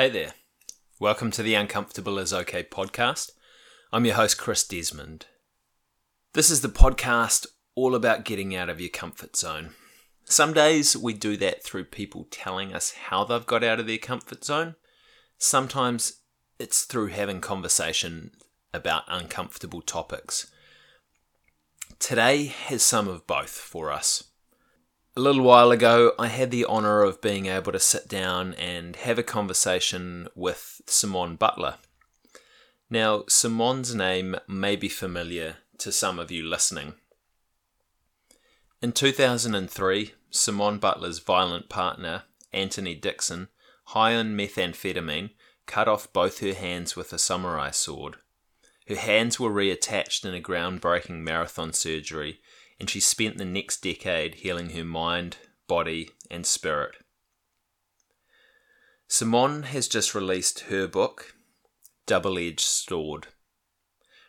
Hey there. Welcome to the Uncomfortable is Okay podcast. I'm your host, Chris Desmond. This is the podcast all about getting out of your comfort zone. Some days we do that through people telling us how they've got out of their comfort zone. Sometimes it's through having conversation about uncomfortable topics. Today has some of both for us. A little while ago, I had the honour of being able to sit down and have a conversation with Simone Butler. Now, Simone's name may be familiar to some of you listening. In 2003, Simone Butler's violent partner, Anthony Dixon, high on methamphetamine, cut off both her hands with a samurai sword. Her hands were reattached in a groundbreaking marathon surgery and she spent the next decade healing her mind, body, and spirit. Simone has just released her book, Double Edged Sword,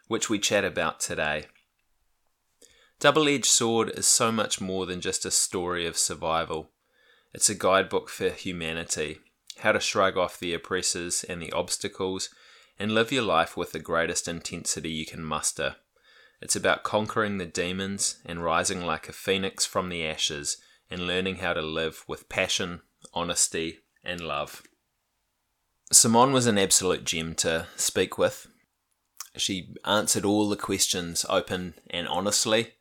which we chat about today. Double Edged Sword is so much more than just a story of survival. It's a guidebook for humanity, how to shrug off the oppressors and the obstacles, and live your life with the greatest intensity you can muster. It's about conquering the demons and rising like a phoenix from the ashes and learning how to live with passion, honesty, and love. Simone was an absolute gem to speak with. She answered all the questions open and honestly.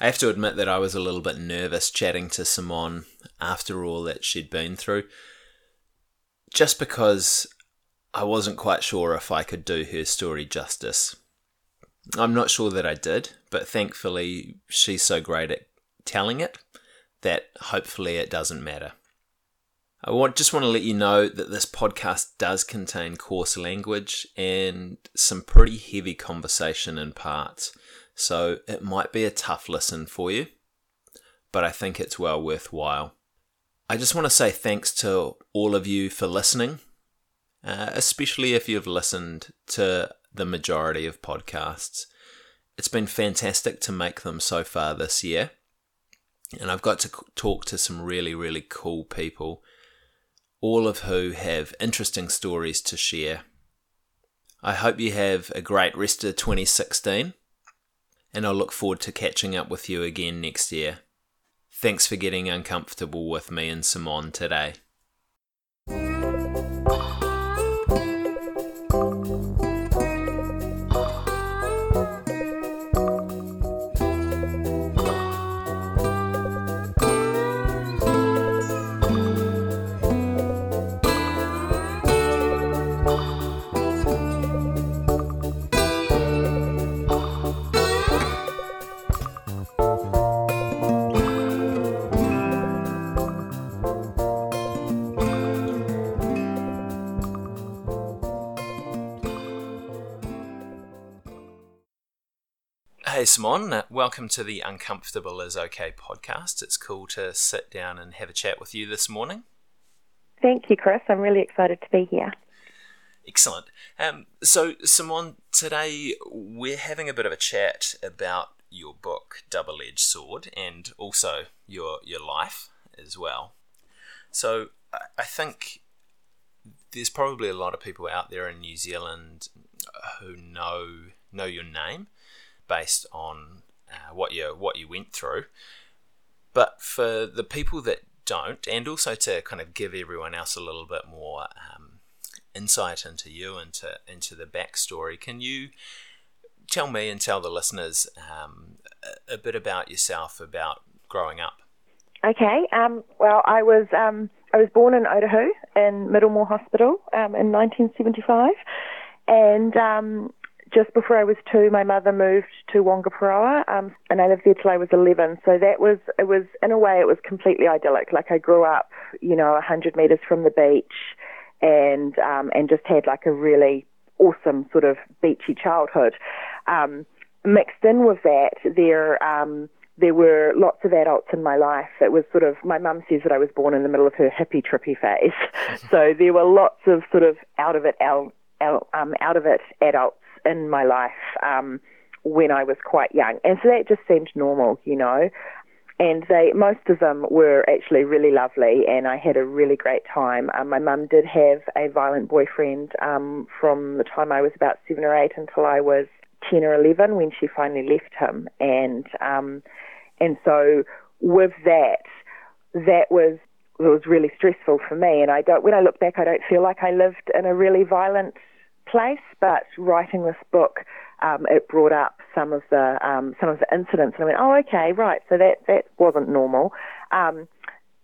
I have to admit that I was a little bit nervous chatting to Simone after all that she'd been through, just because I wasn't quite sure if I could do her story justice. I'm not sure that I did, but thankfully she's so great at telling it that hopefully it doesn't matter. I want, just want to let you know that this podcast does contain coarse language and some pretty heavy conversation in parts, so it might be a tough listen for you, but I think it's well worthwhile. I just want to say thanks to all of you for listening, uh, especially if you've listened to the majority of podcasts. It's been fantastic to make them so far this year. And I've got to talk to some really, really cool people, all of who have interesting stories to share. I hope you have a great rest of 2016, and I look forward to catching up with you again next year. Thanks for getting uncomfortable with me and Simone today. Hey, Simone, uh, welcome to the Uncomfortable is Okay podcast. It's cool to sit down and have a chat with you this morning. Thank you, Chris. I'm really excited to be here. Excellent. Um, so, Simone, today we're having a bit of a chat about your book, Double Edged Sword, and also your your life as well. So, I think there's probably a lot of people out there in New Zealand who know know your name based on uh, what you what you went through. But for the people that don't, and also to kind of give everyone else a little bit more um, insight into you and to, into the backstory, can you tell me and tell the listeners um, a, a, bit about yourself, about growing up? Okay. Um, well, I was um, I was born in Otahuhu in Middlemore Hospital um, in 1975, and um, just before I was two, my mother moved to Whangaparaoa, um, and I lived there till I was 11. So that was, it was, in a way, it was completely idyllic. Like I grew up, you know, 100 metres from the beach and, um, and just had like a really awesome sort of beachy childhood. Um, mixed in with that, there, um, there were lots of adults in my life. It was sort of, my mum says that I was born in the middle of her hippie trippy phase. so there were lots of sort of out of it, out, out, um, out of it adults in my life um, when I was quite young. And so that just seemed normal, you know. and they most of them were actually really lovely, and I had a really great time. Um, my mum did have a violent boyfriend um, from the time I was about seven or eight until I was ten or eleven, when she finally left him, and um, and so with that, that was it was really stressful for me. And I don't when I look back, I don't feel like I lived in a really violent place, but writing this book um, it brought up some of the um, some of the incidents, and I went, oh, okay, right, so that that wasn't normal. Um,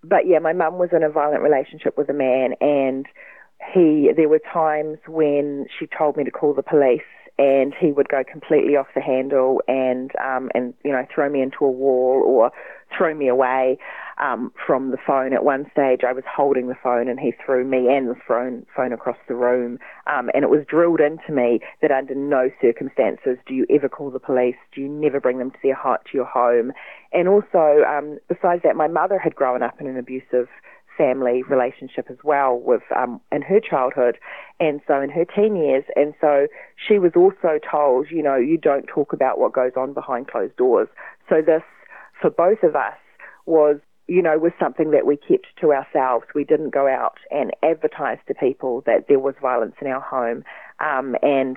but yeah, my mum was in a violent relationship with a man, and he there were times when she told me to call the police and he would go completely off the handle and um, and you know throw me into a wall or throw me away um, from the phone. At one stage, I was holding the phone and he threw me and the phone phone across the room, um, and it was drilled into me that under no circumstances do you ever call the police. Do you never bring them to their to your home? And also, um, besides that, my mother had grown up in an abusive family relationship as well with um, in her childhood and so in her teen years and so she was also told you know you don't talk about what goes on behind closed doors so this for both of us was you know was something that we kept to ourselves. We didn't go out and advertise to people that there was violence in our home. Um, and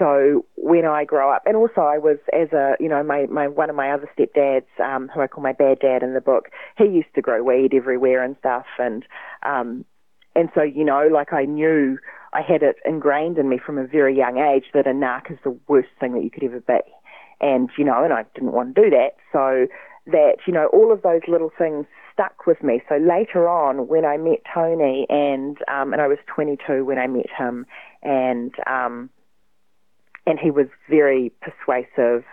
so when I grow up, and also I was as a, you know, my, my one of my other stepdads, um, who I call my bad dad in the book, he used to grow weed everywhere and stuff, and um, and so you know, like I knew I had it ingrained in me from a very young age that a narc is the worst thing that you could ever be, and you know, and I didn't want to do that, so that you know, all of those little things stuck with me. So later on, when I met Tony, and um, and I was 22 when I met him, and um, and he was very persuasive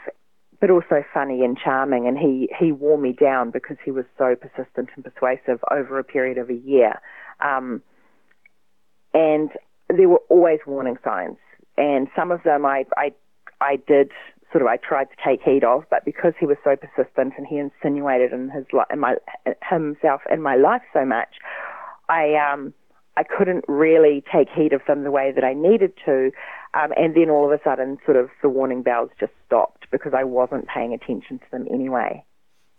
but also funny and charming. And he he wore me down because he was so persistent and persuasive over a period of a year. Um, and there were always warning signs. And some of them I I I did sort of I tried to take heed of but because he was so persistent and he insinuated in his in my himself in my life so much I um I couldn't really take heed of them the way that I needed to. Um, and then all of a sudden, sort of the warning bells just stopped because I wasn't paying attention to them anyway.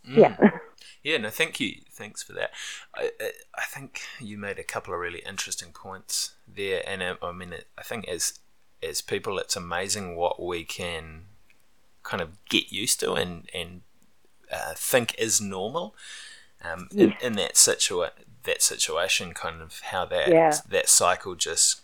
Mm. Yeah. Yeah, no, thank you. Thanks for that. I, I think you made a couple of really interesting points there, and um, I mean, I think as as people, it's amazing what we can kind of get used to and and uh, think is normal um, yes. in, in that situa- that situation, kind of how that yeah. that cycle just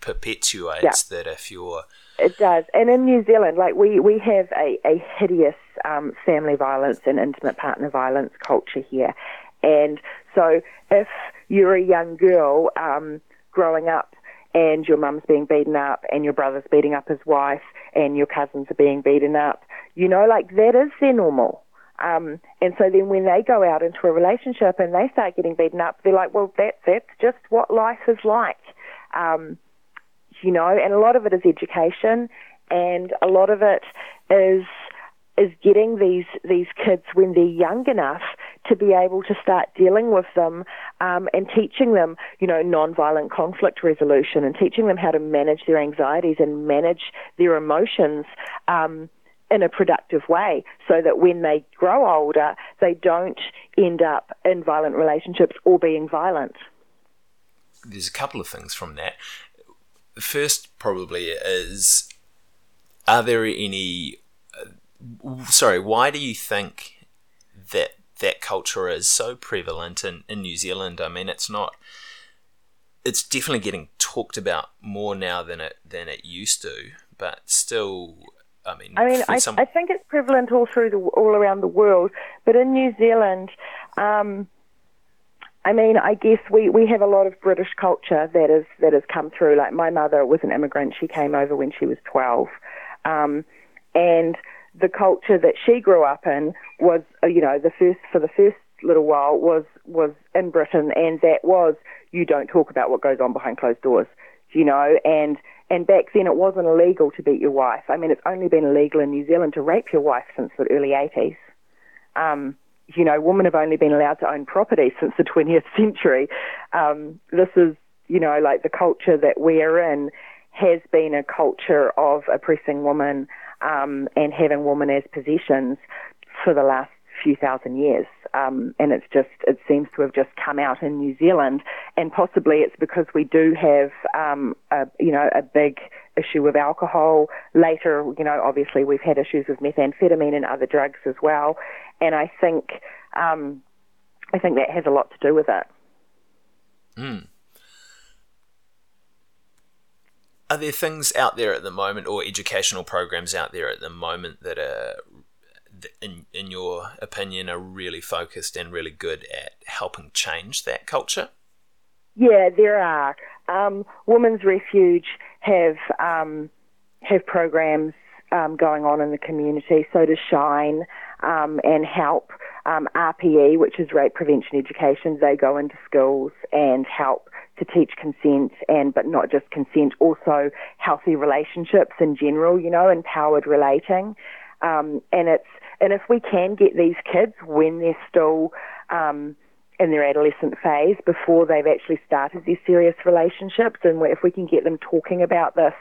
perpetuates. Yeah. That if you're it does, and in New Zealand, like we we have a a hideous um, family violence and intimate partner violence culture here, and so if you're a young girl um, growing up and your mum's being beaten up and your brother's beating up his wife and your cousins are being beaten up, you know, like that is their normal. Um, and so then when they go out into a relationship and they start getting beaten up, they're like, well, that, that's just what life is like. Um, you know, and a lot of it is education and a lot of it is is getting these these kids when they're young enough to be able to start dealing with them um, and teaching them, you know, non-violent conflict resolution and teaching them how to manage their anxieties and manage their emotions. Um, in a productive way so that when they grow older, they don't end up in violent relationships or being violent. There's a couple of things from that. First, probably, is are there any. Uh, sorry, why do you think that that culture is so prevalent in, in New Zealand? I mean, it's not. It's definitely getting talked about more now than it than it used to, but still, I mean, I mean, I, some... I, think it's prevalent all through the all around the world, but in New Zealand, um, I mean, I guess we, we have a lot of British culture that is that has come through. Like my mother was an immigrant; she came over when she was twelve, um, and the culture that she grew up in was, uh, you know, the first for the first little while was was in Britain, and that was you don't talk about what goes on behind closed doors, you know, and and back then it wasn't illegal to beat your wife. I mean, it's only been illegal in New Zealand to rape your wife since the early 80s. Um, you know, women have only been allowed to own property since the 20th century. Um, this is, you know, like the culture that we're in has been a culture of oppressing women um, and having women as possessions for the last few thousand years. Um, and it's just, it seems to have just come out in New Zealand. And possibly it's because we do have, um, a, you know, a big issue with alcohol. Later, you know, obviously we've had issues with methamphetamine and other drugs as well. And I think, um, I think that has a lot to do with it. Mm. Are there things out there at the moment, or educational programs out there at the moment that are, in in your opinion, are really focused and really good at helping change that culture? Yeah, there are. Um, Women's Refuge have um, have programs um, going on in the community. So does Shine um, and Help. Um, RPE, which is Rape Prevention Education, they go into schools and help to teach consent and but not just consent, also healthy relationships in general, you know, empowered relating. Um, and it's and if we can get these kids when they're still um, in their adolescent phase before they've actually started these serious relationships, and if we can get them talking about this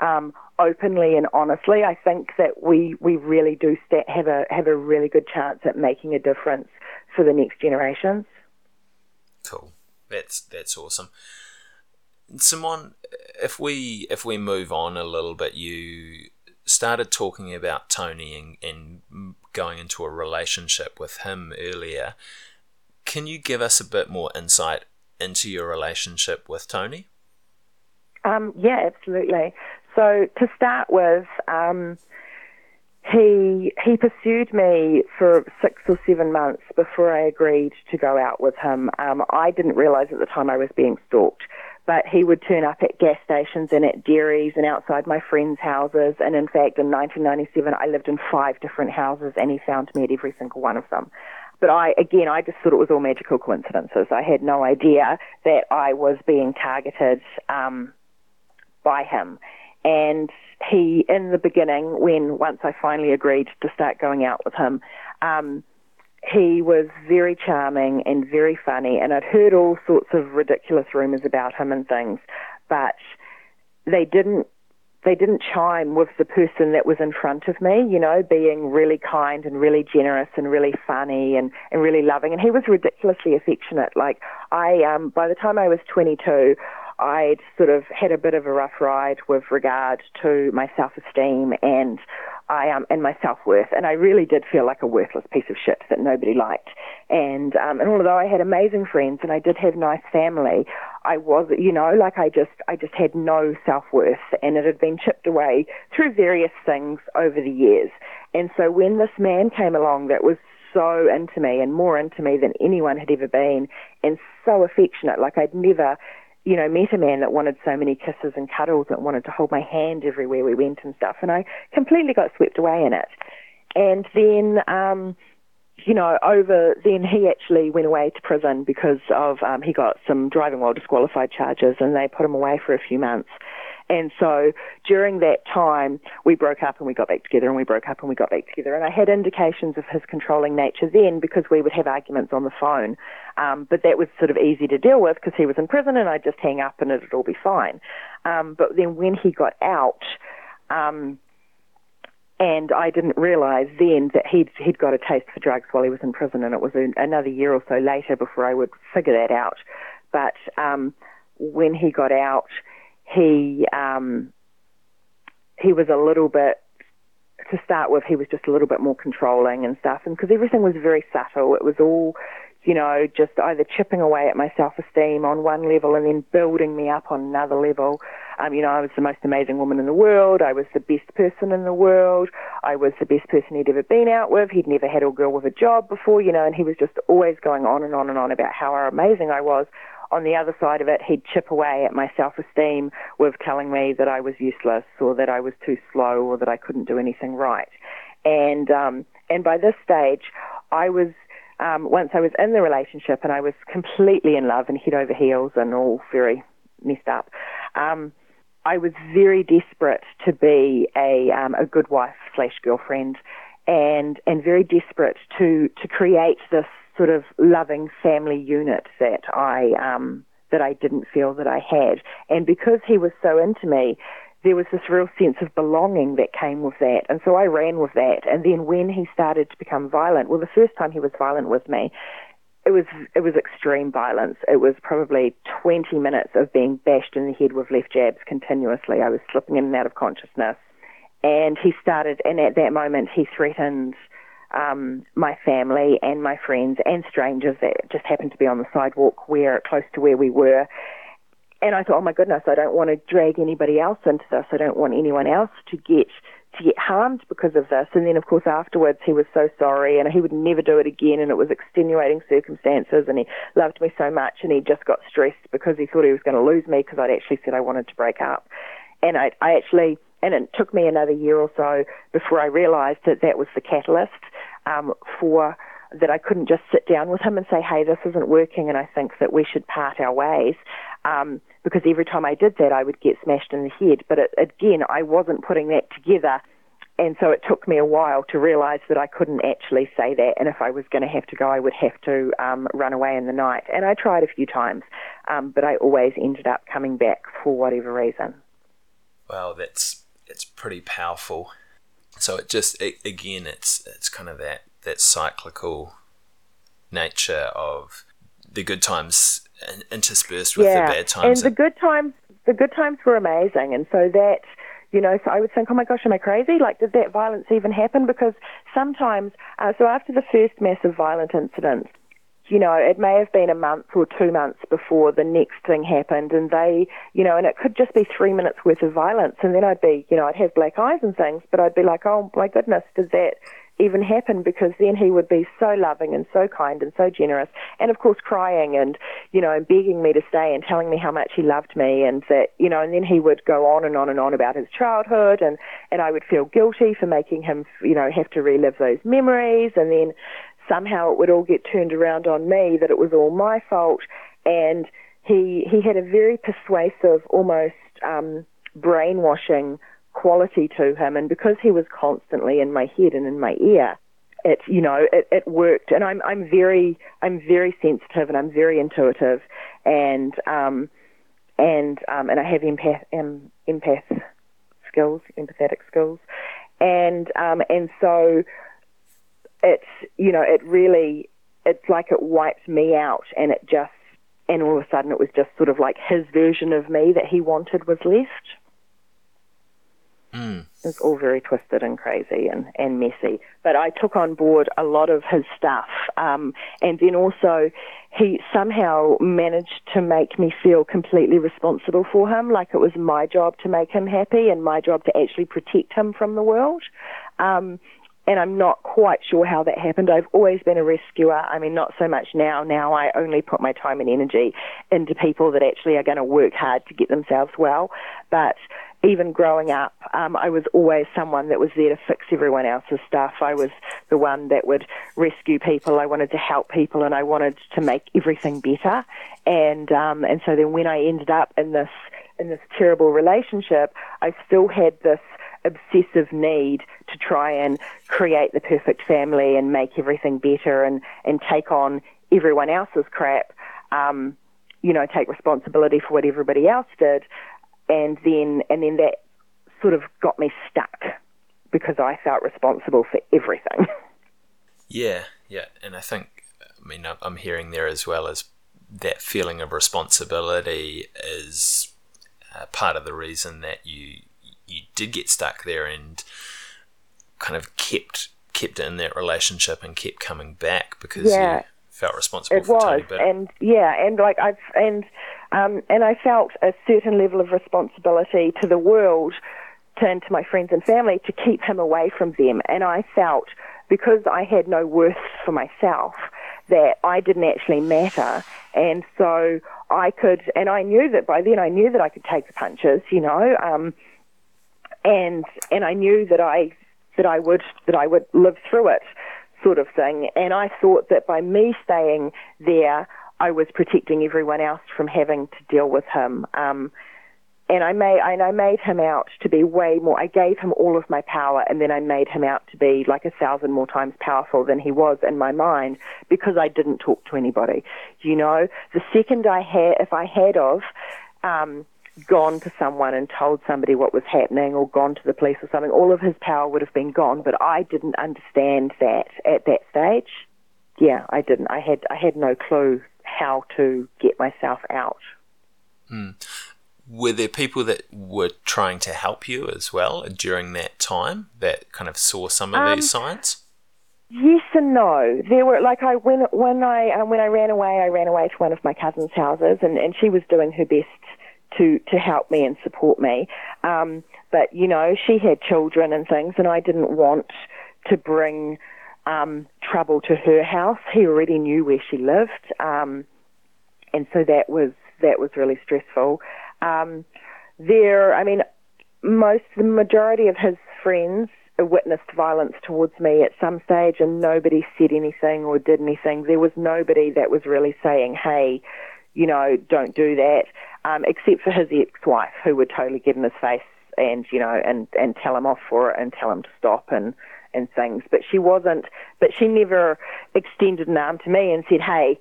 um, openly and honestly, I think that we, we really do st- have a have a really good chance at making a difference for the next generations. Cool, that's that's awesome. Simone, if we if we move on a little bit, you started talking about Tony and, and going into a relationship with him earlier. Can you give us a bit more insight into your relationship with Tony? Um, yeah, absolutely. So to start with, um, he he pursued me for six or seven months before I agreed to go out with him. Um, I didn't realise at the time I was being stalked, but he would turn up at gas stations and at dairies and outside my friends' houses. And in fact, in 1997, I lived in five different houses, and he found me at every single one of them. But I, again, I just thought it was all magical coincidences. I had no idea that I was being targeted um, by him. And he, in the beginning, when once I finally agreed to start going out with him, um, he was very charming and very funny. And I'd heard all sorts of ridiculous rumors about him and things, but they didn't they didn't chime with the person that was in front of me, you know, being really kind and really generous and really funny and, and really loving. And he was ridiculously affectionate. Like I, um, by the time I was 22, I'd sort of had a bit of a rough ride with regard to my self-esteem and I um and my self-worth, and I really did feel like a worthless piece of shit that nobody liked. And um, and although I had amazing friends and I did have nice family, I was you know like I just I just had no self-worth, and it had been chipped away through various things over the years. And so when this man came along that was so into me and more into me than anyone had ever been, and so affectionate, like I'd never you know, met a man that wanted so many kisses and cuddles that wanted to hold my hand everywhere we went and stuff. And I completely got swept away in it. And then, um, you know, over then he actually went away to prison because of um, he got some driving while disqualified charges, and they put him away for a few months. And so during that time, we broke up and we got back together and we broke up and we got back together. And I had indications of his controlling nature then because we would have arguments on the phone. Um, but that was sort of easy to deal with because he was in prison and I'd just hang up and it'd all be fine. Um, but then when he got out, um, and I didn't realise then that he'd he'd got a taste for drugs while he was in prison, and it was another year or so later before I would figure that out. But um, when he got out, he um, he was a little bit to start with. He was just a little bit more controlling and stuff, and because everything was very subtle, it was all you know, just either chipping away at my self-esteem on one level and then building me up on another level. Um, you know, I was the most amazing woman in the world. I was the best person in the world. I was the best person he'd ever been out with. He'd never had a girl with a job before, you know, and he was just always going on and on and on about how amazing I was on the other side of it, he'd chip away at my self-esteem with telling me that I was useless or that I was too slow or that I couldn't do anything right. And um, and by this stage, I was um, once I was in the relationship and I was completely in love and head over heels and all very messed up. Um, I was very desperate to be a um, a good wife slash girlfriend, and and very desperate to to create this sort of loving family unit that I um, that I didn't feel that I had. And because he was so into me, there was this real sense of belonging that came with that. And so I ran with that. And then when he started to become violent, well, the first time he was violent with me, it was it was extreme violence. It was probably 20 minutes of being bashed in the head with left jabs continuously. I was slipping in and out of consciousness, and he started. And at that moment, he threatened um, my family and my friends and strangers that just happened to be on the sidewalk where close to where we were. And I thought, oh my goodness, I don't want to drag anybody else into this. I don't want anyone else to get to get harmed because of this. And then, of course, afterwards, he was so sorry and he would never do it again. And it was extenuating circumstances. And he loved me so much. And he just got stressed because he thought he was going to lose me because I'd actually said I wanted to break up. And I, I actually, and it took me another year or so before I realized that that was the catalyst um, for that I couldn't just sit down with him and say, hey, this isn't working and I think that we should part our ways. Um, because every time I did that, I would get smashed in the head. But it, again, I wasn't putting that together. And so it took me a while to realize that I couldn't actually say that. And if I was going to have to go, I would have to um, run away in the night. And I tried a few times, um, but I always ended up coming back for whatever reason. Wow, that's it's pretty powerful. So it just it, again, it's it's kind of that that cyclical nature of the good times interspersed with yeah. the bad times. And the good times, the good times were amazing, and so that you know, so I would think, oh my gosh, am I crazy? Like, did that violence even happen? Because sometimes, uh, so after the first massive violent incident, you know, it may have been a month or two months before the next thing happened, and they, you know, and it could just be three minutes worth of violence, and then I'd be, you know, I'd have black eyes and things, but I'd be like, oh my goodness, did that even happen? Because then he would be so loving and so kind and so generous and of course crying and you know and begging me to stay and telling me how much he loved me and that you know and then he would go on and on and on about his childhood and and I would feel guilty for making him you know have to relive those memories and then somehow it would all get turned around on me that it was all my fault and he he had a very persuasive almost um brainwashing quality to him. And because he was constantly in my head and in my ear, it you know it, it worked. And I'm I'm very I'm very sensitive and I'm very intuitive, and um, and um, and I have empath um, empath skills, empathetic skills, and um, and so it's you know it really it's like it wiped me out, and it just and all of a sudden it was just sort of like his version of me that he wanted was left. Mm. It's all very twisted and crazy and, and messy. But I took on board a lot of his stuff. Um, and then also, he somehow managed to make me feel completely responsible for him, like it was my job to make him happy and my job to actually protect him from the world. Um, and I'm not quite sure how that happened. I've always been a rescuer. I mean, not so much now. Now I only put my time and energy into people that actually are going to work hard to get themselves well. But even growing up, um, I was always someone that was there to fix everyone else's stuff. I was the one that would rescue people. I wanted to help people, and I wanted to make everything better. And um, and so then when I ended up in this in this terrible relationship, I still had this obsessive need to try and create the perfect family and make everything better and and take on everyone else's crap. Um, you know, take responsibility for what everybody else did and then and then that sort of got me stuck because I felt responsible for everything. Yeah, yeah, and I think I mean I'm hearing there as well as that feeling of responsibility is uh, part of the reason that you you did get stuck there and kind of kept kept in that relationship and kept coming back because yeah, you felt responsible it was, and yeah, and like I've and um, and I felt a certain level of responsibility to the world, to, to my friends and family, to keep him away from them. And I felt, because I had no worth for myself, that I didn't actually matter. And so I could, and I knew that by then I knew that I could take the punches, you know, um, and and I knew that I that I would that I would live through it, sort of thing. And I thought that by me staying there, I was protecting everyone else from having to deal with him. Um, and I made and I made him out to be way more. I gave him all of my power, and then I made him out to be like a thousand more times powerful than he was in my mind because I didn't talk to anybody. You know, the second I had, if I had of, um, gone to someone and told somebody what was happening or gone to the police or something, all of his power would have been gone. But I didn't understand that at that stage. Yeah, I didn't. I had I had no clue how to get myself out. Hmm. Were there people that were trying to help you as well during that time that kind of saw some of um, these signs? Yes and no. There were like I when when I um, when I ran away, I ran away to one of my cousin's houses, and and she was doing her best to to help me and support me. Um, but you know, she had children and things, and I didn't want to bring um, trouble to her house. He already knew where she lived, um, and so that was that was really stressful. Um, there, I mean, most the majority of his friends witnessed violence towards me at some stage, and nobody said anything or did anything. There was nobody that was really saying, "Hey." You know, don't do that um, except for his ex-wife, who would totally get in his face and you know and and tell him off for it and tell him to stop and and things. But she wasn't. But she never extended an arm to me and said, "Hey,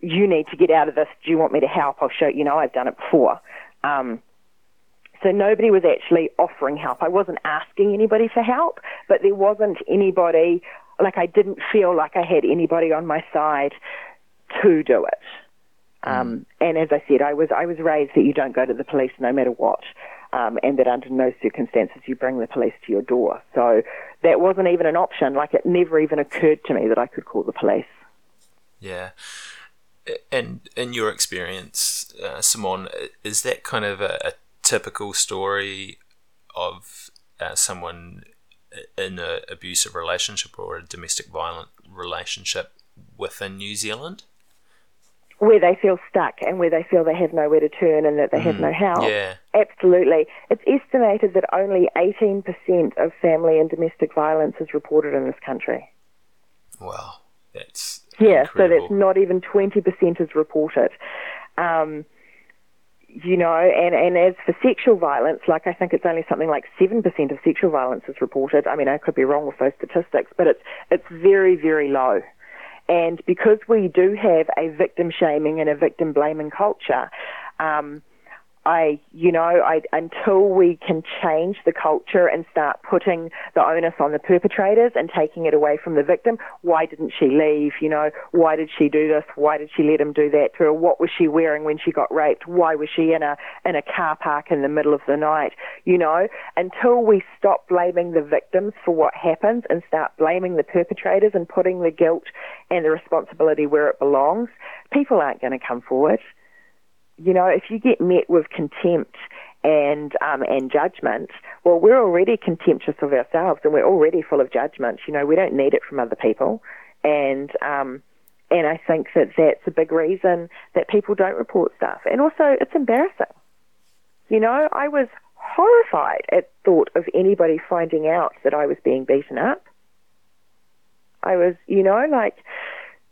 you need to get out of this. Do you want me to help? I'll show you know I've done it before." Um, so nobody was actually offering help. I wasn't asking anybody for help, but there wasn't anybody. Like I didn't feel like I had anybody on my side to do it. Um, and as I said, I was I was raised that you don't go to the police no matter what, um, and that under no circumstances you bring the police to your door. So that wasn't even an option. Like it never even occurred to me that I could call the police. Yeah. And in your experience, uh, Simone, is that kind of a, a typical story of uh, someone in an abusive relationship or a domestic violent relationship within New Zealand? Where they feel stuck and where they feel they have nowhere to turn and that they mm, have no help. Yeah. Absolutely. It's estimated that only 18% of family and domestic violence is reported in this country. Wow. That's Yeah, incredible. so that's not even 20% is reported. Um, you know, and, and as for sexual violence, like I think it's only something like 7% of sexual violence is reported. I mean, I could be wrong with those statistics, but it's, it's very, very low. And because we do have a victim shaming and a victim blaming culture, um, I, you know, I, until we can change the culture and start putting the onus on the perpetrators and taking it away from the victim, why didn't she leave? You know, why did she do this? Why did she let him do that to her? What was she wearing when she got raped? Why was she in a in a car park in the middle of the night? You know, until we stop blaming the victims for what happens and start blaming the perpetrators and putting the guilt and the responsibility where it belongs, people aren't going to come forward you know, if you get met with contempt and um, and judgment, well, we're already contemptuous of ourselves, and we're already full of judgment. You know, we don't need it from other people, and um, and I think that that's a big reason that people don't report stuff, and also it's embarrassing. You know, I was horrified at thought of anybody finding out that I was being beaten up. I was, you know, like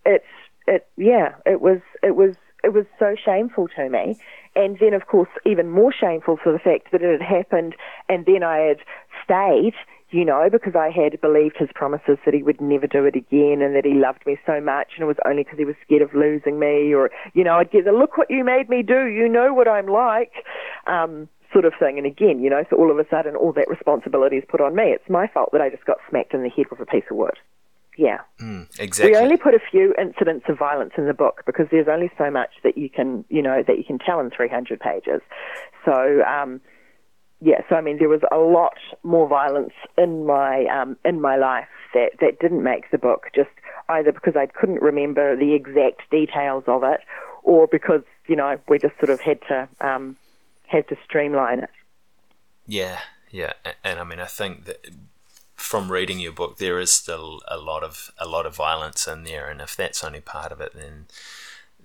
it's it yeah, it was it was it was so shameful to me. And then, of course, even more shameful for the fact that it had happened and then I had stayed, you know, because I had believed his promises that he would never do it again and that he loved me so much and it was only because he was scared of losing me or, you know, I'd get the look what you made me do, you know what I'm like, um, sort of thing. And again, you know, so all of a sudden all that responsibility is put on me. It's my fault that I just got smacked in the head with a piece of wood. Yeah. Mm, exactly. We only put a few incidents of violence in the book because there's only so much that you can, you know, that you can tell in 300 pages. So, um, yeah, so I mean, there was a lot more violence in my um, in my life that that didn't make the book. Just either because I couldn't remember the exact details of it, or because you know we just sort of had to um, had to streamline it. Yeah, yeah, and, and I mean, I think that from reading your book, there is still a lot of a lot of violence in there, and if that's only part of it, then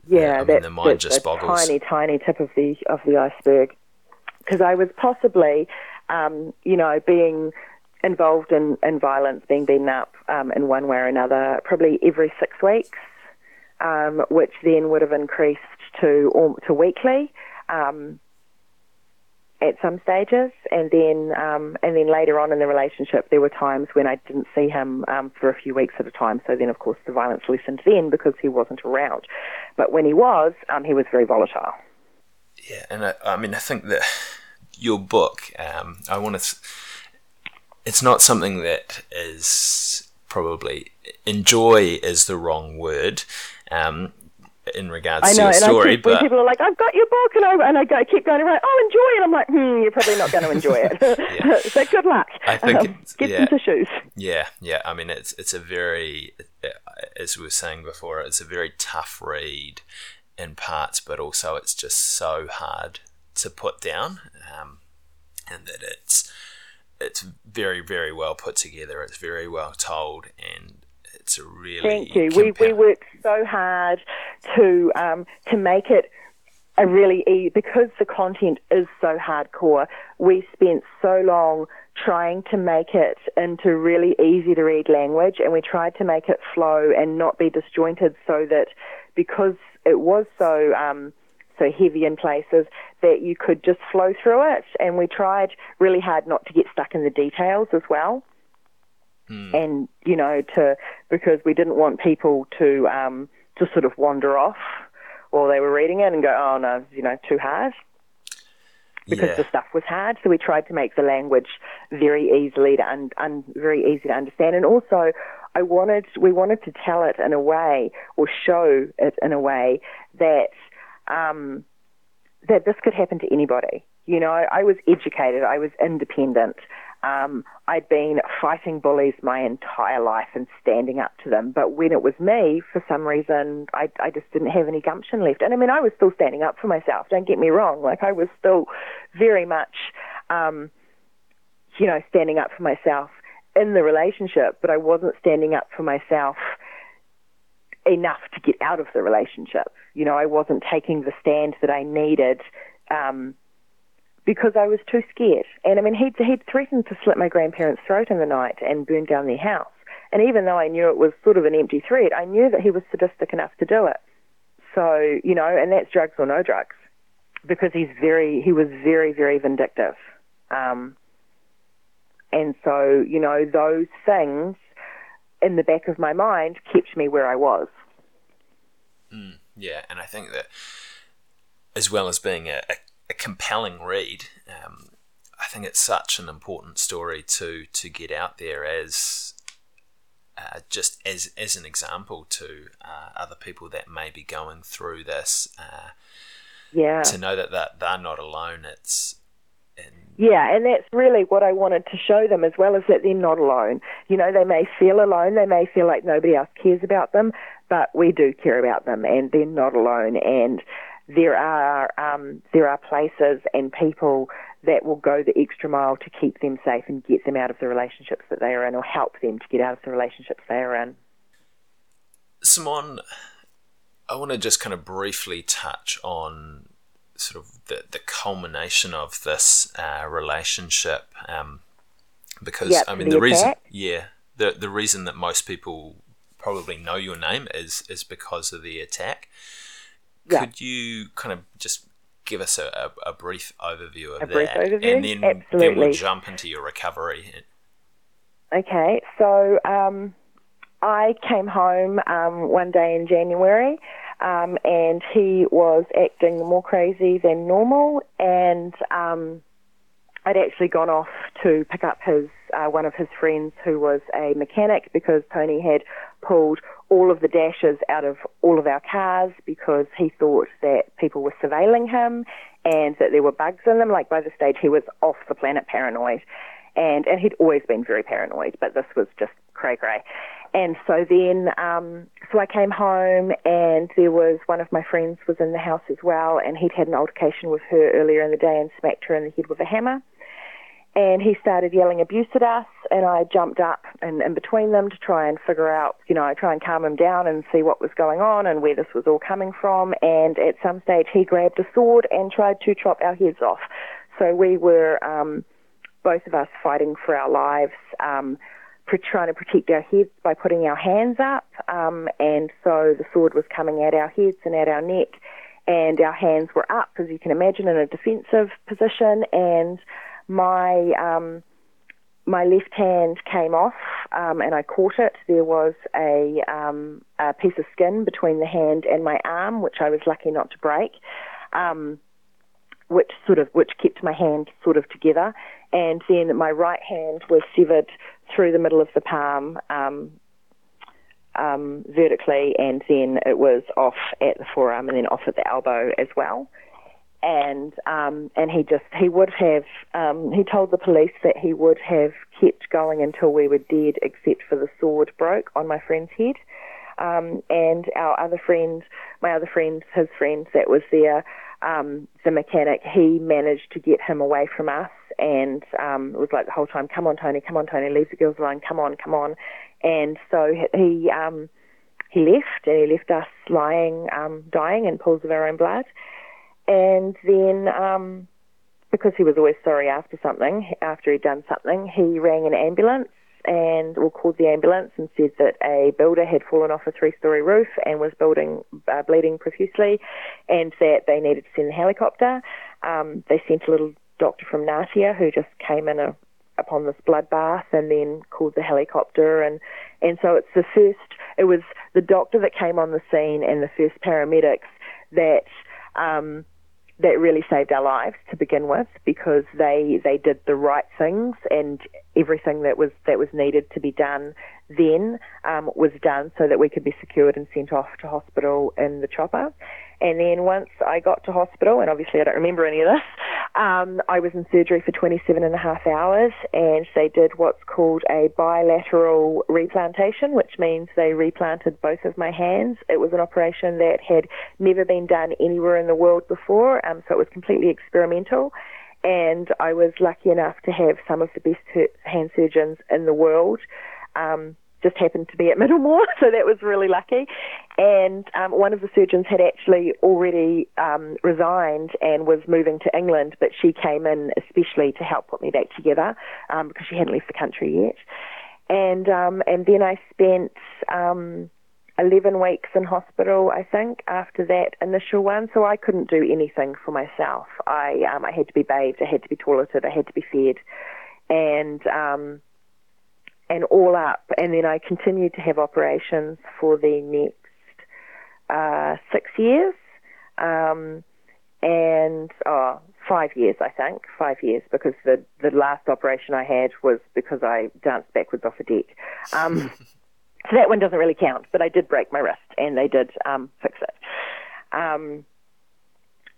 yeah, uh, I mean, the mind just a boggles. Tiny, tiny tip of the of the iceberg. Because I was possibly, um, you know, being involved in, in violence, being beaten up um, in one way or another, probably every six weeks, um, which then would have increased to to weekly. Um, at some stages, and then um, and then later on in the relationship, there were times when I didn't see him um, for a few weeks at a time. So then, of course, the violence lessened then because he wasn't around. But when he was, um, he was very volatile. Yeah, and I, I mean, I think that your book, um, I want to. it's not something that is probably enjoy is the wrong word. Um, in regards I know, to your story, and I keep, but people are like, "I've got your book," and I and I go, keep going around, "Oh, enjoy it." I'm like, "Hmm, you're probably not going to enjoy it." so good luck. I think Um, it's- get yeah. some tissues. Yeah, yeah. I mean, it's it's a very, as we were saying before, it's a very tough read in parts, but also it's just so hard to put down, um, and that it's it's very very well put together. It's very well told, and it's a really Thank you. We we worked so hard to um, to make it a really easy because the content is so hardcore. We spent so long trying to make it into really easy to read language, and we tried to make it flow and not be disjointed, so that because it was so um, so heavy in places that you could just flow through it. And we tried really hard not to get stuck in the details as well and you know to because we didn't want people to um to sort of wander off while they were reading it and go oh no you know too hard because yeah. the stuff was hard so we tried to make the language very easily to un, un, very easy to understand and also I wanted we wanted to tell it in a way or show it in a way that um that this could happen to anybody. You know, I, I was educated, I was independent. Um, I'd been fighting bullies my entire life and standing up to them. But when it was me, for some reason, I, I just didn't have any gumption left. And I mean, I was still standing up for myself. Don't get me wrong. Like I was still very much, um, you know, standing up for myself in the relationship, but I wasn't standing up for myself enough to get out of the relationship. You know, I wasn't taking the stand that I needed um, because I was too scared. And I mean, he'd, he'd threatened to slit my grandparents' throat in the night and burn down their house. And even though I knew it was sort of an empty threat, I knew that he was sadistic enough to do it. So, you know, and that's drugs or no drugs because he's very, he was very, very vindictive. Um, and so, you know, those things in the back of my mind kept me where I was. Yeah, and I think that as well as being a, a, a compelling read, um, I think it's such an important story to to get out there as uh, just as as an example to uh, other people that may be going through this. Uh, Yeah. to know that, that they're not alone. It's and Yeah, and that's really what I wanted to show them as well as that they're not alone. You know, they may feel alone, they may feel like nobody else cares about them, but we do care about them and they're not alone and there are um, there are places and people that will go the extra mile to keep them safe and get them out of the relationships that they are in or help them to get out of the relationships they are in. Simone, I want to just kind of briefly touch on sort of the, the culmination of this uh, relationship, um, because Yep, I mean the the reason, yeah, the the reason that most people probably know your name is is because of the attack. Yeah. Could you kind of just give us a, a, a brief overview of A that, brief overview? and then then we'll jump into your recovery. Okay, so um, I came home um, one day in January, um, and he was acting more crazy than normal, and um, I'd actually gone off to pick up his uh, one of his friends who was a mechanic because Tony had pulled all of the dashes out of all of our cars because he thought that people were surveilling him and that there were bugs in them. Like by the stage he was off the planet paranoid and and he'd always been very paranoid, but this was just cray cray. And so then, um, so I came home, and there was one of my friends was in the house as well, and he'd had an altercation with her earlier in the day and smacked her in the head with a hammer. And he started yelling abuse at us, and I jumped up and in between them to try and figure out, you know, try and calm him down and see what was going on and where this was all coming from. And at some stage, he grabbed a sword and tried to chop our heads off. So we were. Um, both of us fighting for our lives, um, trying to protect our heads by putting our hands up. Um, and so the sword was coming at our heads and at our neck, and our hands were up, as you can imagine, in a defensive position. And my um, my left hand came off, um, and I caught it. There was a, um, a piece of skin between the hand and my arm, which I was lucky not to break. Um, which sort of which kept my hand sort of together, and then my right hand was severed through the middle of the palm. Um, um, vertically, and then it was off at the forearm, and then off at the elbow as well and um, and he just he would have um, he told the police that he would have kept going until we were dead, except for the sword broke on my friend's head. Um, and our other friend, my other friend, his friend that was there, um, the mechanic, he managed to get him away from us and um, it was like the whole time, come on, Tony, come on, Tony, leave the girls alone, come on, come on. And so he um, he left and he left us lying, um, dying in pools of our own blood. And then, um, because he was always sorry after something, after he'd done something, he rang an ambulance and or called the ambulance and said that a builder had fallen off a three-story roof and was building uh, bleeding profusely, and that they needed to send a helicopter. Um, they sent a little doctor from Ngatea who just came in a, upon this bloodbath and then called the helicopter and and so it's the first it was the doctor that came on the scene and the first paramedics that um, that really saved our lives to begin with because they they did the right things and everything that was that was needed to be done then um, was done so that we could be secured and sent off to hospital in the chopper. And then once I got to hospital, and obviously I don't remember any of this, um, I was in surgery for 27 and a half hours, and they did what's called a bilateral replantation, which means they replanted both of my hands. It was an operation that had never been done anywhere in the world before, um, so it was completely experimental. And I was lucky enough to have some of the best hand surgeons in the world um, just happened to be at Middlemore, so that was really lucky. And um, one of the surgeons had actually already um, resigned and was moving to England, but she came in especially to help put me back together um, because she hadn't left the country yet. And um, and then I spent um, 11 weeks in hospital, I think, after that initial one. So I couldn't do anything for myself. I um, I had to be bathed, I had to be toileted, I had to be fed, and um, and all up. And then I continued to have operations for the next uh, six years, um, and oh, five years, I think, five years, because the the last operation I had was because I danced backwards off a deck. Um, so that one doesn't really count, but I did break my wrist, and they did um, fix it. Um,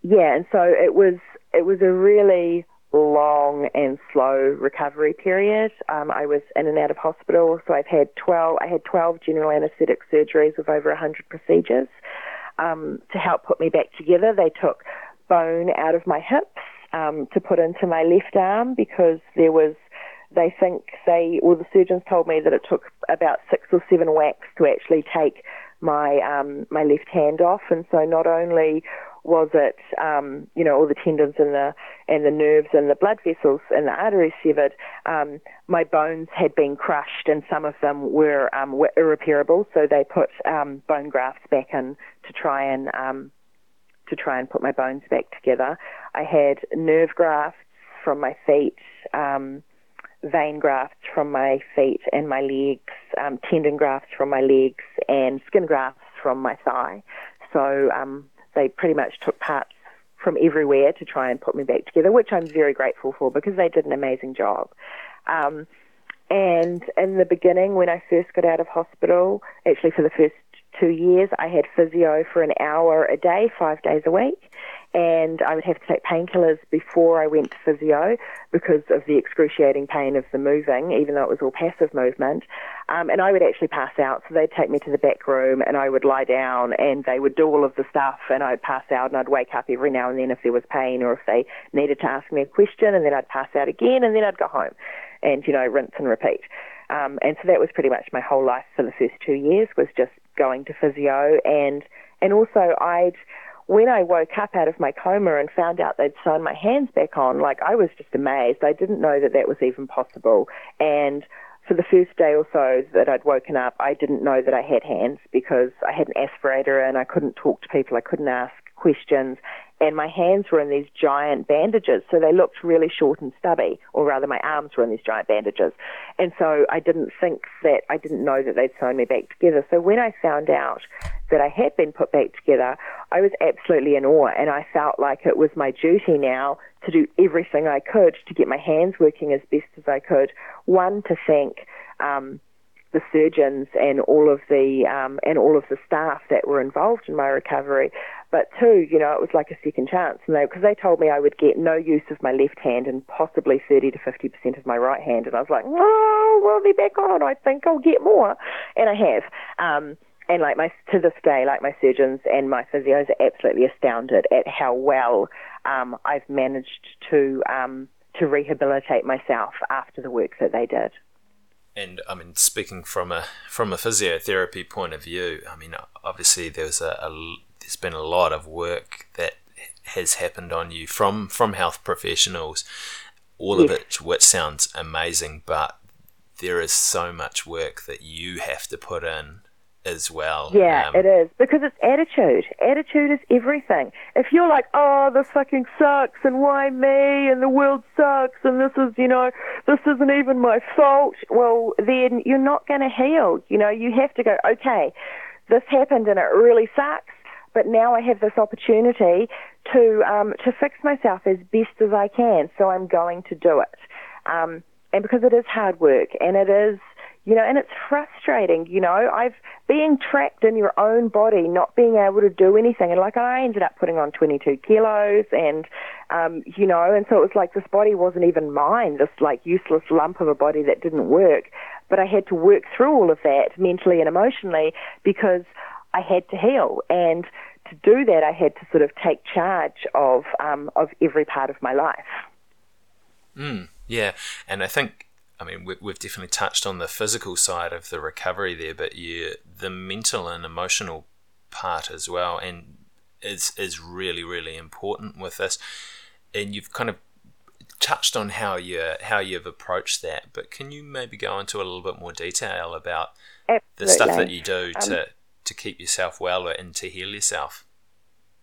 yeah, and so it was it was a really long and slow recovery period. Um, I was in and out of hospital, so I've had 12. I had 12 general anaesthetic surgeries with over 100 procedures um, to help put me back together. They took bone out of my hips um, to put into my left arm because there was. They think they, well, the surgeons told me that it took about six or seven whacks to actually take my um, my left hand off, and so not only was it, um, you know, all the tendons and the and the nerves and the blood vessels and the arteries severed. Um, my bones had been crushed, and some of them were, um, were irreparable. So they put um, bone grafts back in to try and um, to try and put my bones back together. I had nerve grafts from my feet. Um, vein grafts from my feet and my legs, um, tendon grafts from my legs, and skin grafts from my thigh. So um, they pretty much took parts from everywhere to try and put me back together, which I'm very grateful for because they did an amazing job. Um, and in the beginning, when I first got out of hospital, actually for the first two years, I had physio for an hour a day, five days a week and I would have to take painkillers before I went to physio because of the excruciating pain of the moving, even though it was all passive movement. Um, and I would actually pass out, so they'd take me to the back room and I would lie down and they would do all of the stuff and I'd pass out and I'd wake up every now and then if there was pain or if they needed to ask me a question and then I'd pass out again and then I'd go home and, you know, rinse and repeat. Um, and so that was pretty much my whole life for the first two years was just going to physio and and also I'd when I woke up out of my coma and found out they'd sewn my hands back on, like I was just amazed. I didn't know that that was even possible. And for the first day or so that I'd woken up, I didn't know that I had hands because I had an aspirator and I couldn't talk to people, I couldn't ask questions. And my hands were in these giant bandages, so they looked really short and stubby, or rather, my arms were in these giant bandages. And so I didn't think that, I didn't know that they'd sewn me back together. So when I found out that I had been put back together, I was absolutely in awe, and I felt like it was my duty now to do everything I could to get my hands working as best as I could. One, to thank um, the surgeons and all of the um, and all of the staff that were involved in my recovery. But two, you know, it was like a second chance, and because they, they, told me I would get no use of my left hand and possibly thirty to fifty percent of my right hand, and I was like, oh, well, they're back on. I think I'll get more, and I have. Um, and like my to this day, like my surgeons and my physios are absolutely astounded at how well um, I've managed to um, to rehabilitate myself after the work that they did and I mean, speaking from a from a physiotherapy point of view, I mean, obviously there's a, a there's been a lot of work that has happened on you from from health professionals, all yes. of it which sounds amazing, but there is so much work that you have to put in as well. Yeah, um, it is because it's attitude. Attitude is everything. If you're like, oh, this fucking sucks, and why me, and the world sucks, and this is, you know, this isn't even my fault. Well, then you're not going to heal. You know, you have to go, okay, this happened and it really sucks, but now I have this opportunity to um, to fix myself as best as I can. So I'm going to do it. Um, and because it is hard work and it is you know, and it's frustrating, you know. I've being trapped in your own body, not being able to do anything, and like I ended up putting on 22 kilos, and um, you know, and so it was like this body wasn't even mine, this like useless lump of a body that didn't work. But I had to work through all of that mentally and emotionally because I had to heal, and to do that, I had to sort of take charge of um, of every part of my life. Mm, yeah, and I think I mean, we, have definitely touched on the physical side of the recovery there, but you, the mental and emotional part as well, and is is really really important with this. And you've kind of touched on how you how you've approached that, but can you maybe go into a little bit more detail about Absolutely. the stuff that you do to um, to keep yourself well and to heal yourself?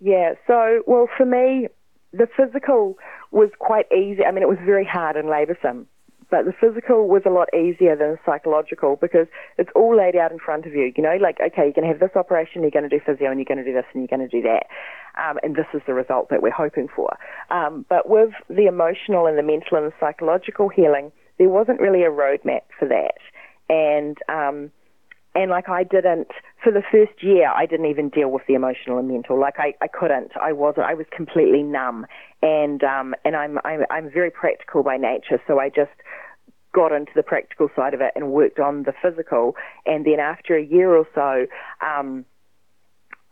Yeah. So, well, for me, the physical was quite easy. I mean, it was very hard and laboursome but the physical was a lot easier than the psychological because it's all laid out in front of you. You know, like, okay, you're going to have this operation, you're going to do physio, and you're going to do this, and you're going to do that. Um, and this is the result that we're hoping for. Um, but with the emotional and the mental and the psychological healing, there wasn't really a roadmap for that. And, um, and like I didn't for the first year I didn't even deal with the emotional and mental like I, I couldn't I wasn't I was completely numb and um and I'm I'm I'm very practical by nature so I just got into the practical side of it and worked on the physical and then after a year or so um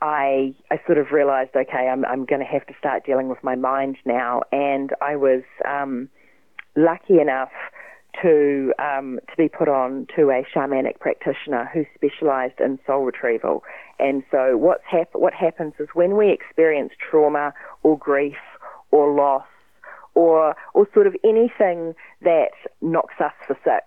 I I sort of realized okay I'm I'm going to have to start dealing with my mind now and I was um lucky enough to um, to be put on to a shamanic practitioner who specialised in soul retrieval. And so what's hap- what happens is when we experience trauma or grief or loss or or sort of anything that knocks us for six,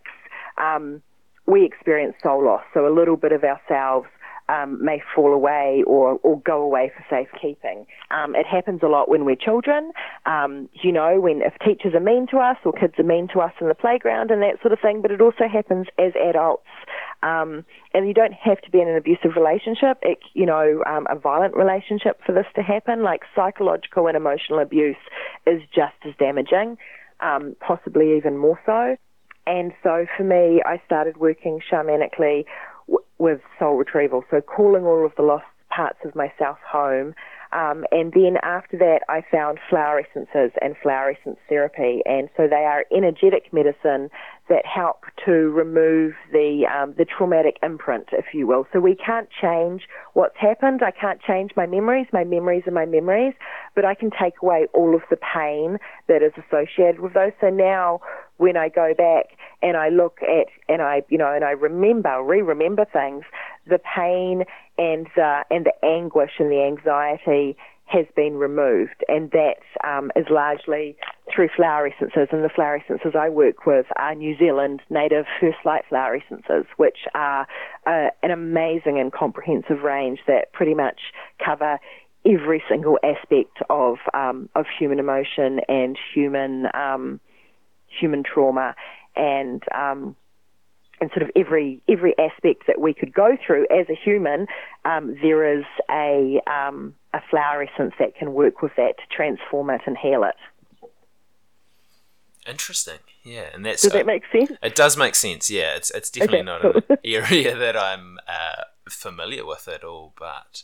um, we experience soul loss. So a little bit of ourselves um, may fall away or, or go away for safekeeping. Um, it happens a lot when we're children. Um, you know, when if teachers are mean to us or kids are mean to us in the playground and that sort of thing. But it also happens as adults. Um, and you don't have to be in an abusive relationship, it, you know, um, a violent relationship for this to happen. Like psychological and emotional abuse is just as damaging, um, possibly even more so. And so for me, I started working shamanically with soul retrieval. So calling all of the lost parts of myself home. Um, and then after that, I found flower essences and flower essence therapy. And so they are energetic medicine that help to remove the um, the traumatic imprint, if you will. So we can't change what's happened. I can't change my memories. My memories are my memories, but I can take away all of the pain that is associated with those. So now, when I go back and I look at and I you know and I remember re-remember things, the pain and the and the anguish and the anxiety has been removed, and that um, is largely through flower essences. And the flower essences I work with are New Zealand native First Light flower essences, which are uh, an amazing and comprehensive range that pretty much cover every single aspect of um, of human emotion and human um, human trauma and um, and sort of every every aspect that we could go through as a human, um, there is a um, a flower essence that can work with that to transform it and heal it. Interesting, yeah, and that's does that make sense? It does make sense, yeah. It's it's definitely okay, not cool. an area that I'm uh, familiar with at all, but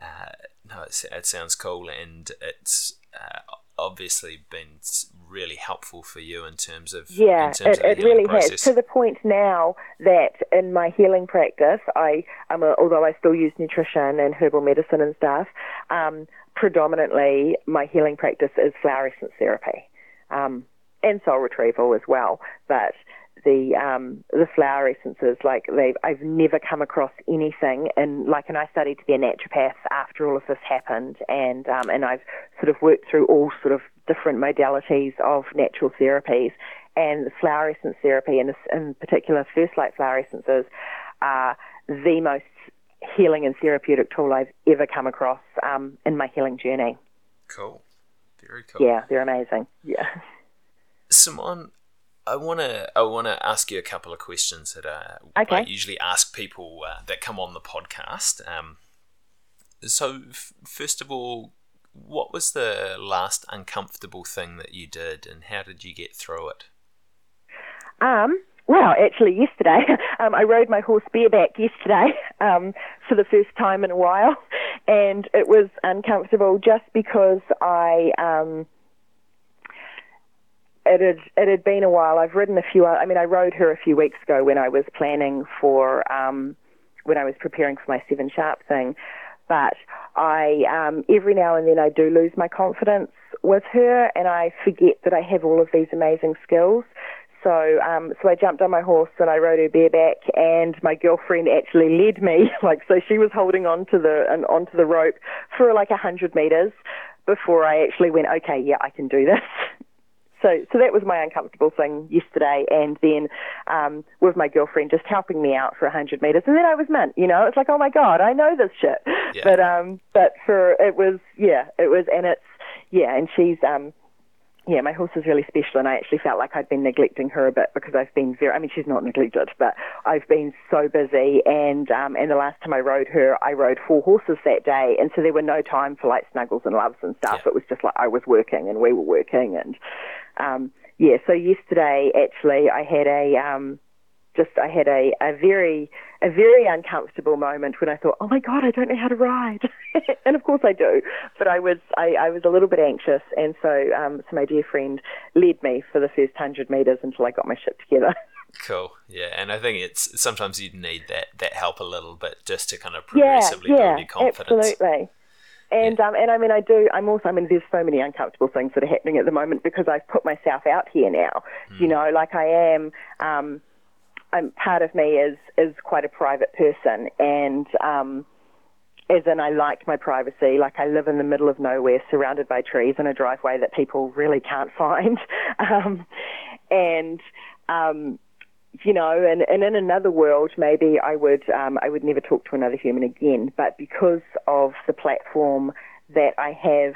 uh, no, it sounds cool, and it's uh, obviously been really helpful for you in terms of yeah, terms it, of it really process. has to the point now that in my healing practice, I am although I still use nutrition and herbal medicine and stuff, um, predominantly my healing practice is flower essence therapy. Um, and soul retrieval as well, but the um, the flower essences. Like they I've never come across anything. And like, and I studied to be a naturopath after all of this happened, and um, and I've sort of worked through all sort of different modalities of natural therapies, and the flower essence therapy, and in particular, first light flower essences, are the most healing and therapeutic tool I've ever come across um, in my healing journey. Cool. Very cool. Yeah, they're amazing. Yeah. Simonne, I want to I want to ask you a couple of questions that uh, okay. I usually ask people uh, that come on the podcast. Um, so, f- first of all, what was the last uncomfortable thing that you did, and how did you get through it? Um, well, actually, yesterday um, I rode my horse bareback yesterday um, for the first time in a while, and it was uncomfortable just because I. Um, it had it had been a while. I've ridden a few. I mean, I rode her a few weeks ago when I was planning for um, when I was preparing for my seven sharp thing. But I um, every now and then I do lose my confidence with her, and I forget that I have all of these amazing skills. So, um, so I jumped on my horse and I rode her bareback, and my girlfriend actually led me. Like, so she was holding on to the and onto the rope for like a hundred meters before I actually went. Okay, yeah, I can do this. so so that was my uncomfortable thing yesterday, and then um, with my girlfriend just helping me out for a hundred meters, and then I was meant, you know, it's like oh my god, I know this shit. Yeah. But um, but for it was yeah, it was, and it's yeah, and she's um, yeah, my horse is really special, and I actually felt like I'd been neglecting her a bit because I've been very. I mean, she's not neglected, but I've been so busy, and um, and the last time I rode her, I rode four horses that day, and so there were no time for like snuggles and loves and stuff. Yeah. It was just like I was working, and we were working, and um, yeah, so yesterday actually I had a um, just I had a, a very a very uncomfortable moment when I thought, oh my god, I don't know how to ride, and of course I do, but I was I, I was a little bit anxious, and so um, so my dear friend led me for the first hundred meters until I got my shit together. Cool, yeah, and I think it's sometimes you need that that help a little bit just to kind of progressively yeah, yeah, build your confidence. Absolutely. And yeah. um, and I mean, I do. I'm also. I mean, there's so many uncomfortable things that are happening at the moment because I've put myself out here now. Mm. You know, like I am. Um, I'm part of me is is quite a private person, and um, as in I like my privacy. Like I live in the middle of nowhere, surrounded by trees in a driveway that people really can't find, um, and um, you know, and, and in another world, maybe I would um, I would never talk to another human again. But because of the platform that I have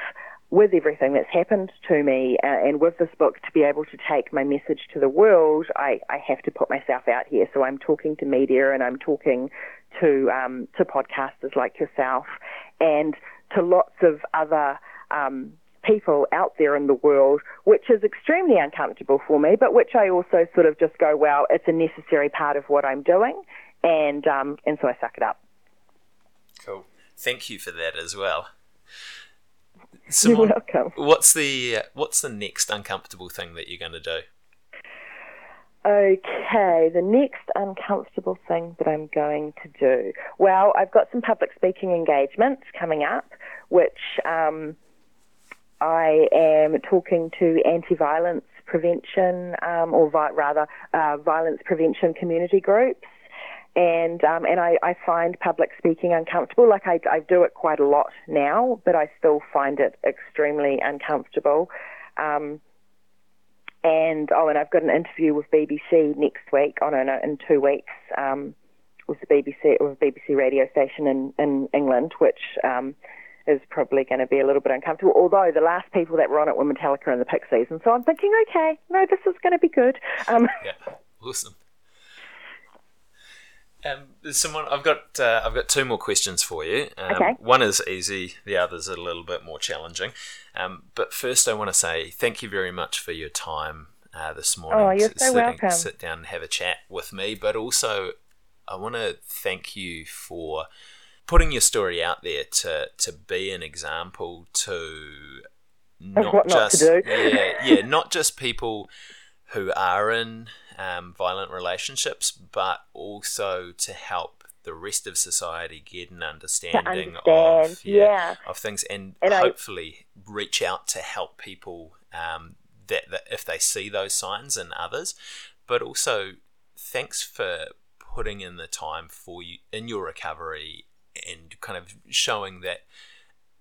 with everything that's happened to me uh, and with this book to be able to take my message to the world, I, I have to put myself out here. So I'm talking to media and I'm talking to um, to podcasters like yourself and to lots of other um, people out there in the world, which is extremely uncomfortable for me, but which I also sort of just go, well, it's a necessary part of what I'm doing, and um, and so I suck it up. Cool. Thank you for that as well. Simonne, you're welcome. What's the what's the next uncomfortable thing that you're going to do? Okay, the next uncomfortable thing that I'm going to do. Well, I've got some public speaking engagements coming up, which um, I am talking to anti-violence prevention, um, or vi- rather, uh, violence prevention community groups. And um, and I, I find public speaking uncomfortable. Like I, I do it quite a lot now, but I still find it extremely uncomfortable. Um, and oh, and I've got an interview with BBC next week. Oh no, no, in two weeks um, with the BBC with BBC radio station in in England, which um, is probably going to be a little bit uncomfortable. Although the last people that were on it were Metallica and the Pixies, and so I'm thinking, okay, no, this is going to be good. Um, yeah, awesome. Um, Simonne, I've got uh, I've got two more questions for you. Um, okay. One is easy, the other's are a little bit more challenging. Um, but first, I want to say thank you very much for your time uh, this morning. Oh, you're so welcome. Sit down and have a chat with me, but also I want to thank you for putting your story out there to to be an example to not just not yeah yeah not just people who are in um, violent relationships, but also to help the rest of society get an understanding understand, of yeah, yeah. of things and, And I- hopefully reach out to help people um, that, that if they see those signs in others, but also thanks for putting in the time for you in your recovery and kind of showing that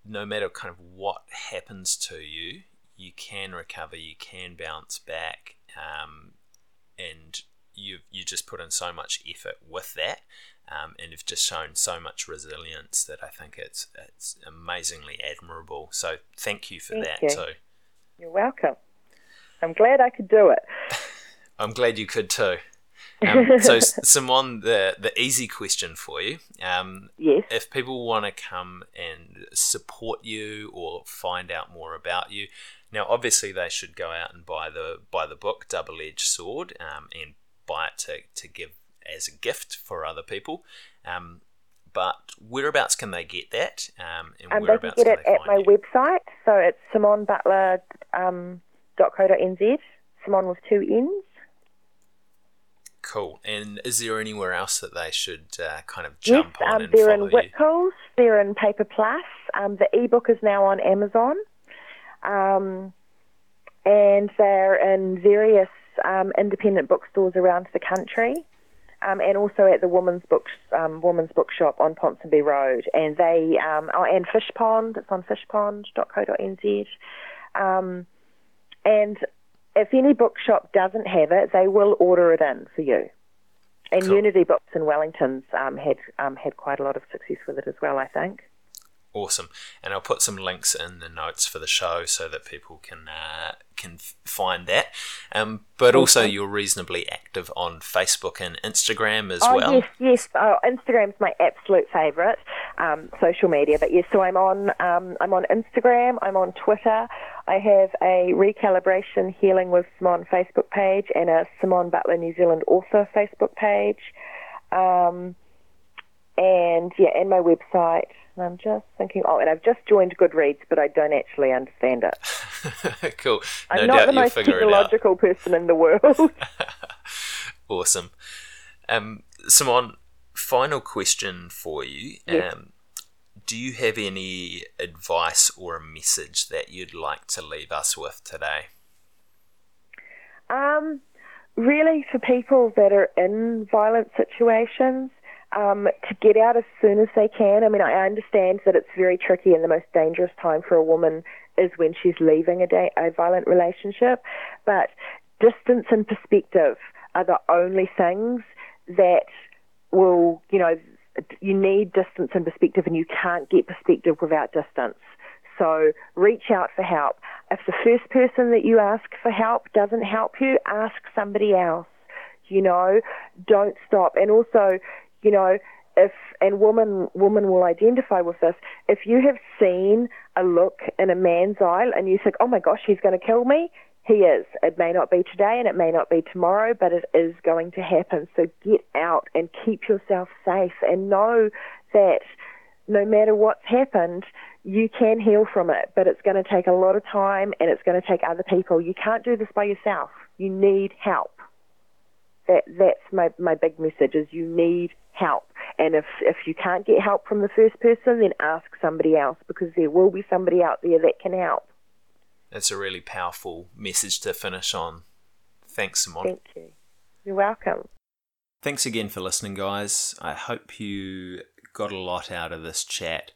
no matter kind of what happens to you, you can recover, you can bounce back, um, and you you just put in so much effort with that, um, and have just shown so much resilience that I think it's it's amazingly admirable. So thank you for Thank that you. too. You're welcome. I'm glad I could do it. I'm glad you could too. Um, so Simonne, the the easy question for you. Um, Yes. if people want to come and support you or find out more about you, now obviously they should go out and buy the buy the book Double Edged Sword um, and buy it to, to give as a gift for other people. Um, but whereabouts can they get that? Um, and Um, they can get can it at my you? website. So it's simonnebutler.co.nz. Um, Simonne with two N's. Cool. And is there anywhere else that they should uh, kind of Yes, jump on um, and they're follow in you? They're in Paper Plus. Um, the ebook is now on Amazon. Um, and they're in various um, independent bookstores around the country. Um, and also at the Woman's Books um, Woman's Bookshop on Ponsonby Road, and they um, oh, and Fish Pond. It's on fishpond.co.nz. Um, and if any bookshop doesn't have it, they will order it in for you. And Cool. Unity Books in Wellington's um, had um, had quite a lot of success with it as well, I think. Awesome, and I'll put some links in the notes for the show so that people can uh, can find that. Um, but also, you're reasonably active on Facebook and Instagram as oh well. yes, yes. Oh, Instagram's my absolute favourite um, social media. But yes, so I'm on um, I'm on Instagram. I'm on Twitter. I have a recalibration healing with Simonne Facebook page and a Simonne Butler New Zealand author Facebook page. Um, and yeah, and my website. And I'm just thinking. Oh, and I've just joined Goodreads, but I don't actually understand it. cool. No I'm doubt not the most technological person in the world. Awesome. Um, Simonne, final question for you. Yes. Um, do you have any advice or a message that you'd like to leave us with today? Um, really, for people that are in violent situations, um, to get out as soon as they can. I mean, I understand that it's very tricky and the most dangerous time for a woman is when she's leaving a, a violent relationship, but distance and perspective are the only things that will, you know, you need distance and perspective, and you can't get perspective without distance. So reach out for help. If the first person that you ask for help doesn't help you, ask somebody else. You know, don't stop. And also, you know, if and woman woman will identify with this. If you have seen a look in a man's eye and you think, "Oh my gosh, he's going to kill me," he is. It may not be today and it may not be tomorrow, but it is going to happen. So get out and keep yourself safe and know that no matter what's happened, you can heal from it, but it's going to take a lot of time and it's going to take other people. You can't do this by yourself. You need help. That that's my my big message is you need help. And if if you can't get help from the first person, then ask somebody else because there will be somebody out there that can help. That's a really powerful message to finish on. Thanks, Simonne. Thank you. You're welcome. Thanks again for listening, guys. I hope you got a lot out of this chat.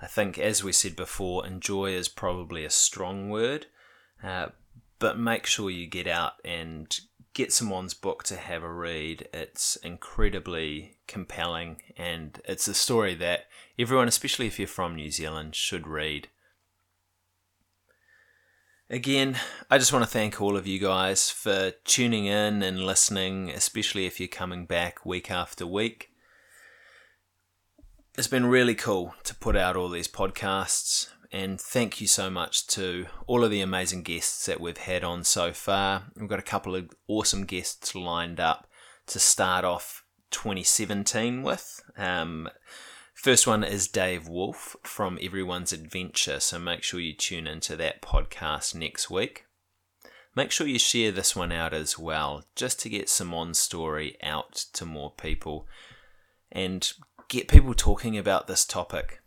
I think, as we said before, enjoy is probably a strong word, uh, but make sure you get out and get someone's book to have a read. It's incredibly compelling, and it's a story that everyone, especially if you're from New Zealand, should read. Again, I just want to thank all of you guys for tuning in and listening, especially if you're coming back week after week. It's been really cool to put out all these podcasts, and thank you so much to all of the amazing guests that we've had on so far. We've got a couple of awesome guests lined up to start off 2017 with. Um, First one is Dave Wolf from Everyone's Adventure, so make sure you tune into that podcast next week. Make sure you share this one out as well, just to get Simonne's story out to more people and get people talking about this topic.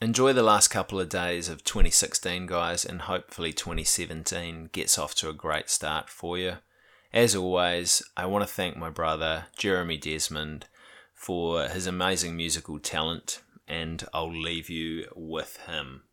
Enjoy the last couple of days of 2016, guys, and hopefully 2017 gets off to a great start for you. As always, I want to thank my brother, Jeremy Desmond for his amazing musical talent, and I'll leave you with him.